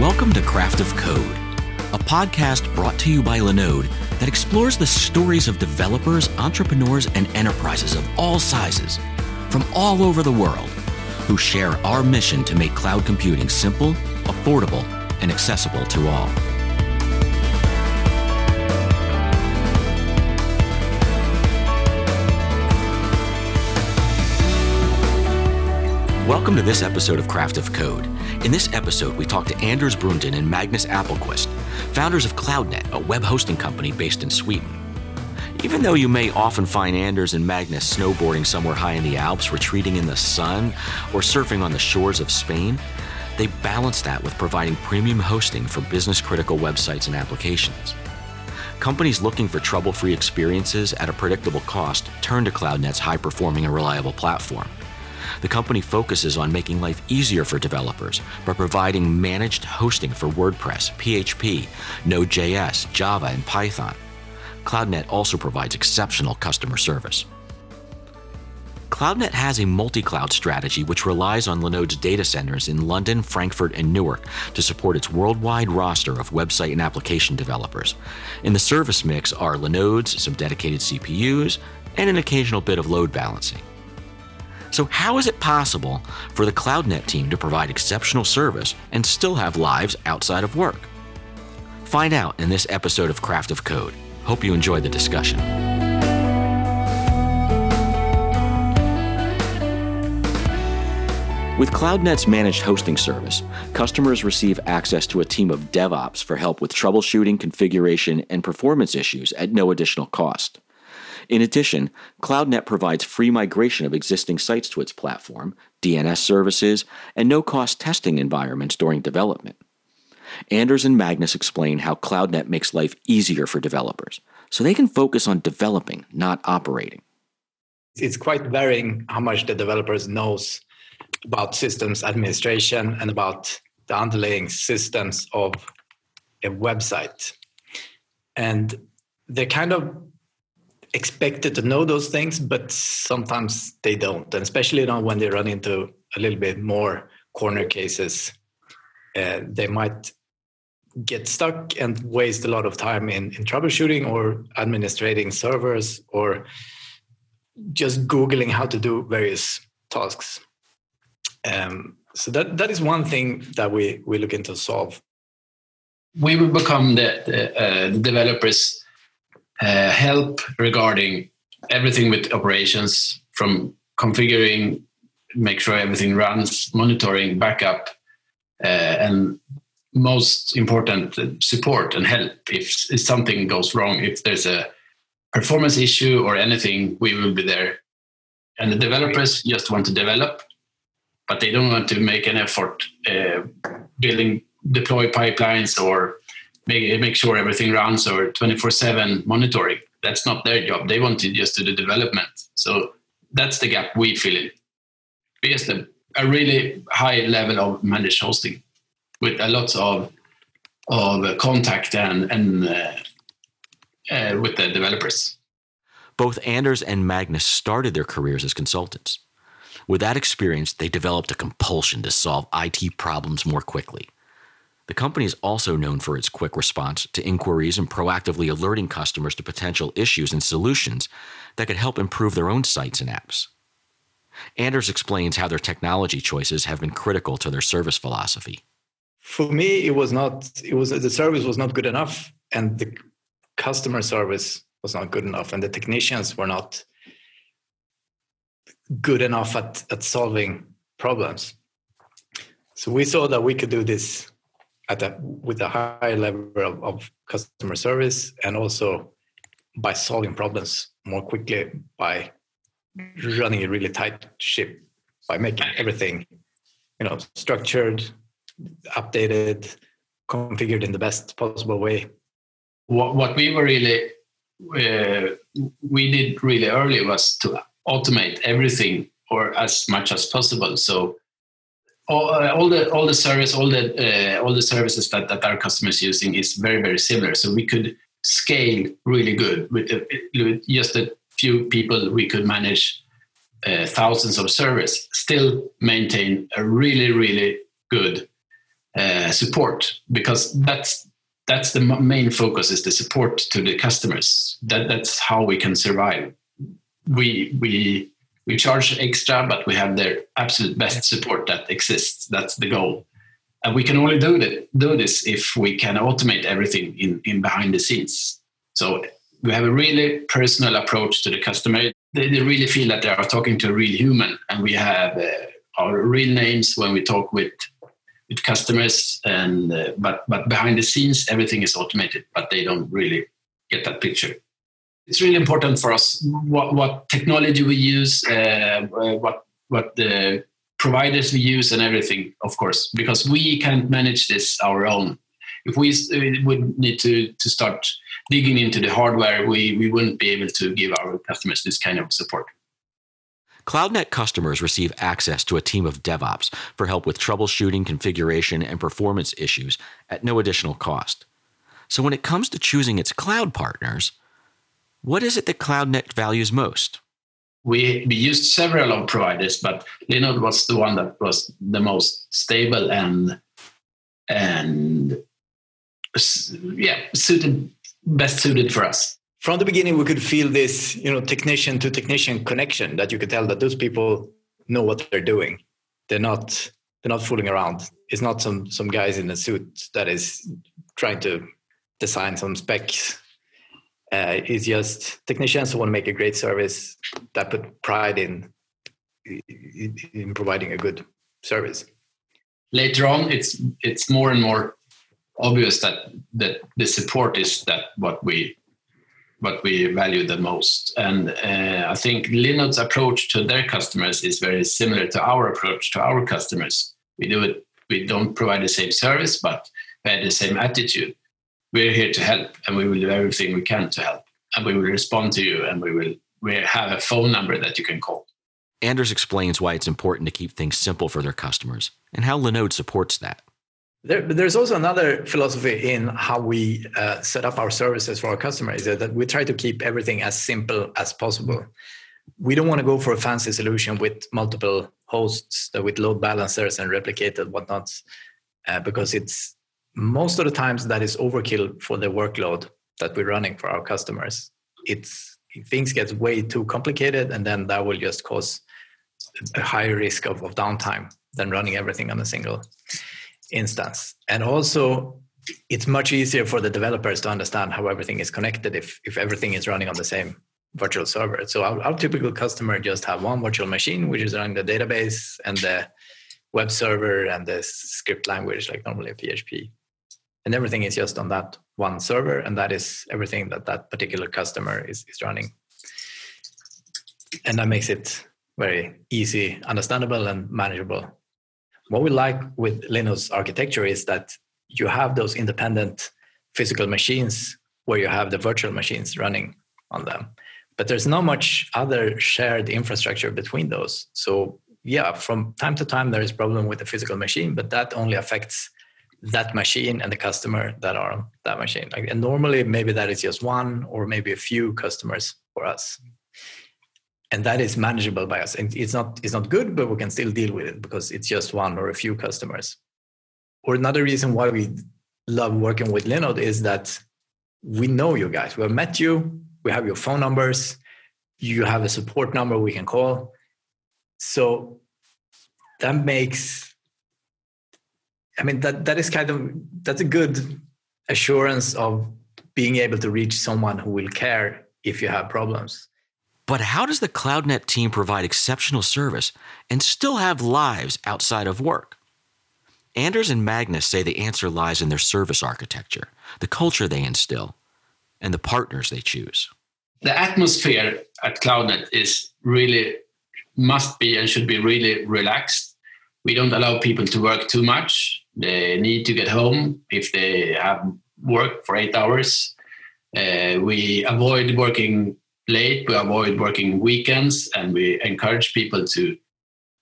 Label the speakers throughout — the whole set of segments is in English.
Speaker 1: Welcome to Craft of Code, a podcast brought to you by Linode that explores the stories of developers, entrepreneurs, and enterprises of all sizes from all over the world who share our mission to make cloud computing simple, affordable, and accessible to all. Welcome to this episode of Craft of Code. In this episode, we talk to Anders Brunden and Magnus Appelquist, founders of CloudNet, a web hosting company based in Sweden. Even though you may often find Anders and Magnus snowboarding somewhere high in the Alps, retreating in the sun, or surfing on the shores of Spain, they balance that with providing premium hosting for business critical websites and applications. Companies looking for trouble free experiences at a predictable cost turn to CloudNet's high performing and reliable platform. The company focuses on making life easier for developers by providing managed hosting for WordPress, PHP, Node.js, Java, and Python. CloudNet also provides exceptional customer service. CloudNet has a multi cloud strategy which relies on Linode's data centers in London, Frankfurt, and Newark to support its worldwide roster of website and application developers. In the service mix are Linodes, some dedicated CPUs, and an occasional bit of load balancing. So, how is it possible for the CloudNet team to provide exceptional service and still have lives outside of work? Find out in this episode of Craft of Code. Hope you enjoy the discussion. With CloudNet's managed hosting service, customers receive access to a team of DevOps for help with troubleshooting, configuration, and performance issues at no additional cost. In addition, CloudNet provides free migration of existing sites to its platform, DNS services, and no cost testing environments during development. Anders and Magnus explain how CloudNet makes life easier for developers, so they can focus on developing, not operating.
Speaker 2: It's quite varying how much the developers knows about systems administration and about the underlying systems of a website. And they kind of expected to know those things, but sometimes they don't. And especially when they run into a little bit more corner cases, uh, they might get stuck and waste a lot of time in, in troubleshooting or administrating servers or just Googling how to do various tasks. Um, so that, that is one thing that we, we look into solve.
Speaker 3: We will become the, the, uh, the developers uh, help regarding everything with operations from configuring, make sure everything runs, monitoring, backup, uh, and most important, support and help if, if something goes wrong. If there's a performance issue or anything, we will be there. And the developers just want to develop, but they don't want to make an effort uh, building deploy pipelines or make, make sure everything runs or 24 7 monitoring. That's not their job. They want to just do the development. So that's the gap we fill in. Just a, a really high level of managed hosting with a lot of of contact and and uh, uh, with the developers.
Speaker 1: Both Anders and Magnus started their careers as consultants. With that experience, they developed a compulsion to solve IT problems more quickly. The company is also known for its quick response to inquiries and proactively alerting customers to potential issues and solutions that could help improve their own sites and apps. Anders explains how their technology choices have been critical to their service philosophy.
Speaker 2: For me, it was not. It was the service was not good enough, and the customer service was not good enough, and the technicians were not good enough at, at solving problems. So we saw that we could do this at a, with a high level of, of customer service and also by solving problems more quickly by running a really tight ship by making everything you know structured updated configured in the best possible way.
Speaker 3: What, what we were really uh, we did really early was to automate everything or as much as possible. So all, uh, all the all the service all the uh, all the services that, that our customers using is very very similar. So we could scale really good with, with just a few people. We could manage uh, thousands of servers still maintain a really really good uh, support because that's that's the main focus is the support to the customers. That that's how we can survive. We we we charge extra but we have their absolute best support that exists. That's the goal. And we can only do that do this if we can automate everything in in behind the scenes. So we have a really personal approach to the customer. They, they really feel that they are talking to a real human and we have uh, our real names when we talk with with customers and uh, but but behind the scenes everything is automated but they don't really get that picture it's really important for us what, what technology we use uh, what what the providers we use and everything of course because we can't manage this our own if we would need to to start digging into the hardware we we wouldn't be able to give our customers this kind of support
Speaker 1: CloudNet customers receive access to a team of DevOps for help with troubleshooting, configuration, and performance issues at no additional cost. So, when it comes to choosing its cloud partners, what is it that CloudNet values most?
Speaker 3: We, we used several of providers, but Linode was the one that was the most stable and and yeah, suited best suited for us.
Speaker 2: From the beginning we could feel this you know technician to technician connection that you could tell that those people know what they're doing. They're not they're not fooling around. It's not some some guys in a suit that is trying to design some specs uh, it's just technicians who want to make a great service that put pride in in providing a good service
Speaker 3: later on it's it's more and more obvious that that the support is that what we what we value the most. And uh, I think Linode's approach to their customers is very similar to our approach to our customers. We do it. We don't provide the same service, but we have the same attitude. We're here to help, and we will do everything we can to help. And we will respond to you, and we will we have a phone number that you can call.
Speaker 1: Anders explains why it's important to keep things simple for their customers and how Linode supports that.
Speaker 2: There, there's also another philosophy in how we uh, set up our services for our customers is that we try to keep everything as simple as possible. We don't want to go for a fancy solution with multiple hosts with load balancers and replicated whatnots, uh, because it's most of the times that is overkill for the workload that we're running for our customers. It's things get way too complicated, and then that will just cause a higher risk of, of downtime than running everything on a single instance. And also, it's much easier for the developers to understand how everything is connected if, if everything is running on the same virtual server. So our, our typical customer just have one virtual machine, which is running the database and the web server and the script language, like normally PHP. And everything is just on that one server, and that is everything that that particular customer is, is running. And that makes it very easy, understandable, and manageable what we like with Linode's architecture is that you have those independent physical machines where you have the virtual machines running on them. But there's not much other shared infrastructure between those. So yeah, from time to time there is problem with the physical machine, but that only affects that machine and the customer that are on that machine. Like, and normally maybe that is just one or maybe a few customers for us and that is manageable by us. And it's not it's not good, but we can still deal with it because it's just one or a few customers. Or another reason why we love working with Linode is that we know you guys. We have met you. We have your phone numbers. You have a support number we can call. So that makes. I mean that that is kind of that's a good assurance of being able to reach someone who will care if you have problems
Speaker 1: but how does the CloudNet team provide exceptional service and still have lives outside of work? Anders and Magnus say the answer lies in their service architecture, the culture they instill, and the partners they choose.
Speaker 3: The atmosphere at CloudNet is really, must be and should be really relaxed. We don't allow people to work too much. They need to get home if they have work for eight hours. Uh, we avoid working late. We avoid working weekends, and we encourage people to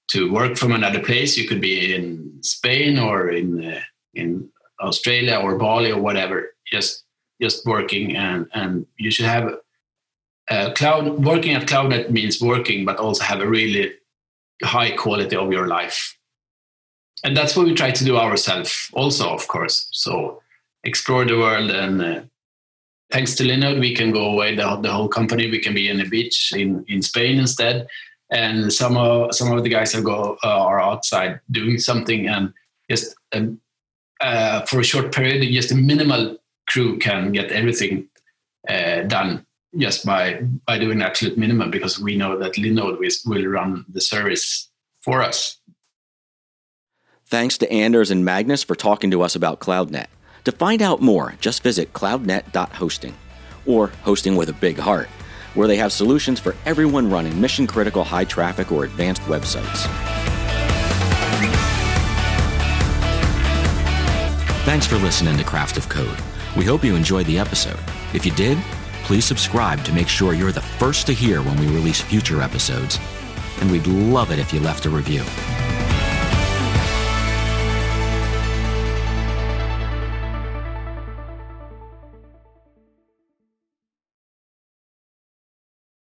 Speaker 3: to work from another place. You could be in Spain or in uh, in Australia or Bali or whatever. Just just working and and you should have uh, cloud working at cloudnet means working but also have a really high quality of your life and that's what we try to do ourselves also of course. So explore the world and uh, thanks to linode we can go away the, the whole company. We can be in a beach in, in spain instead. And some of some of the guys that go uh, are outside doing something and just um, uh, for a short period just a minimal crew can get everything uh, done just by by doing absolute minimum because we know that linode will run the service for us
Speaker 1: thanks to anders and magnus for talking to us about cloudnet to find out more just visit cloudnet.hosting or hosting with a big heart where they have solutions for everyone running mission critical high traffic or advanced websites. Thanks for listening to Craft of Code. We hope you enjoyed the episode. If you did, please subscribe to make sure you're the first to hear when we release future episodes. And we'd love it if you left a review.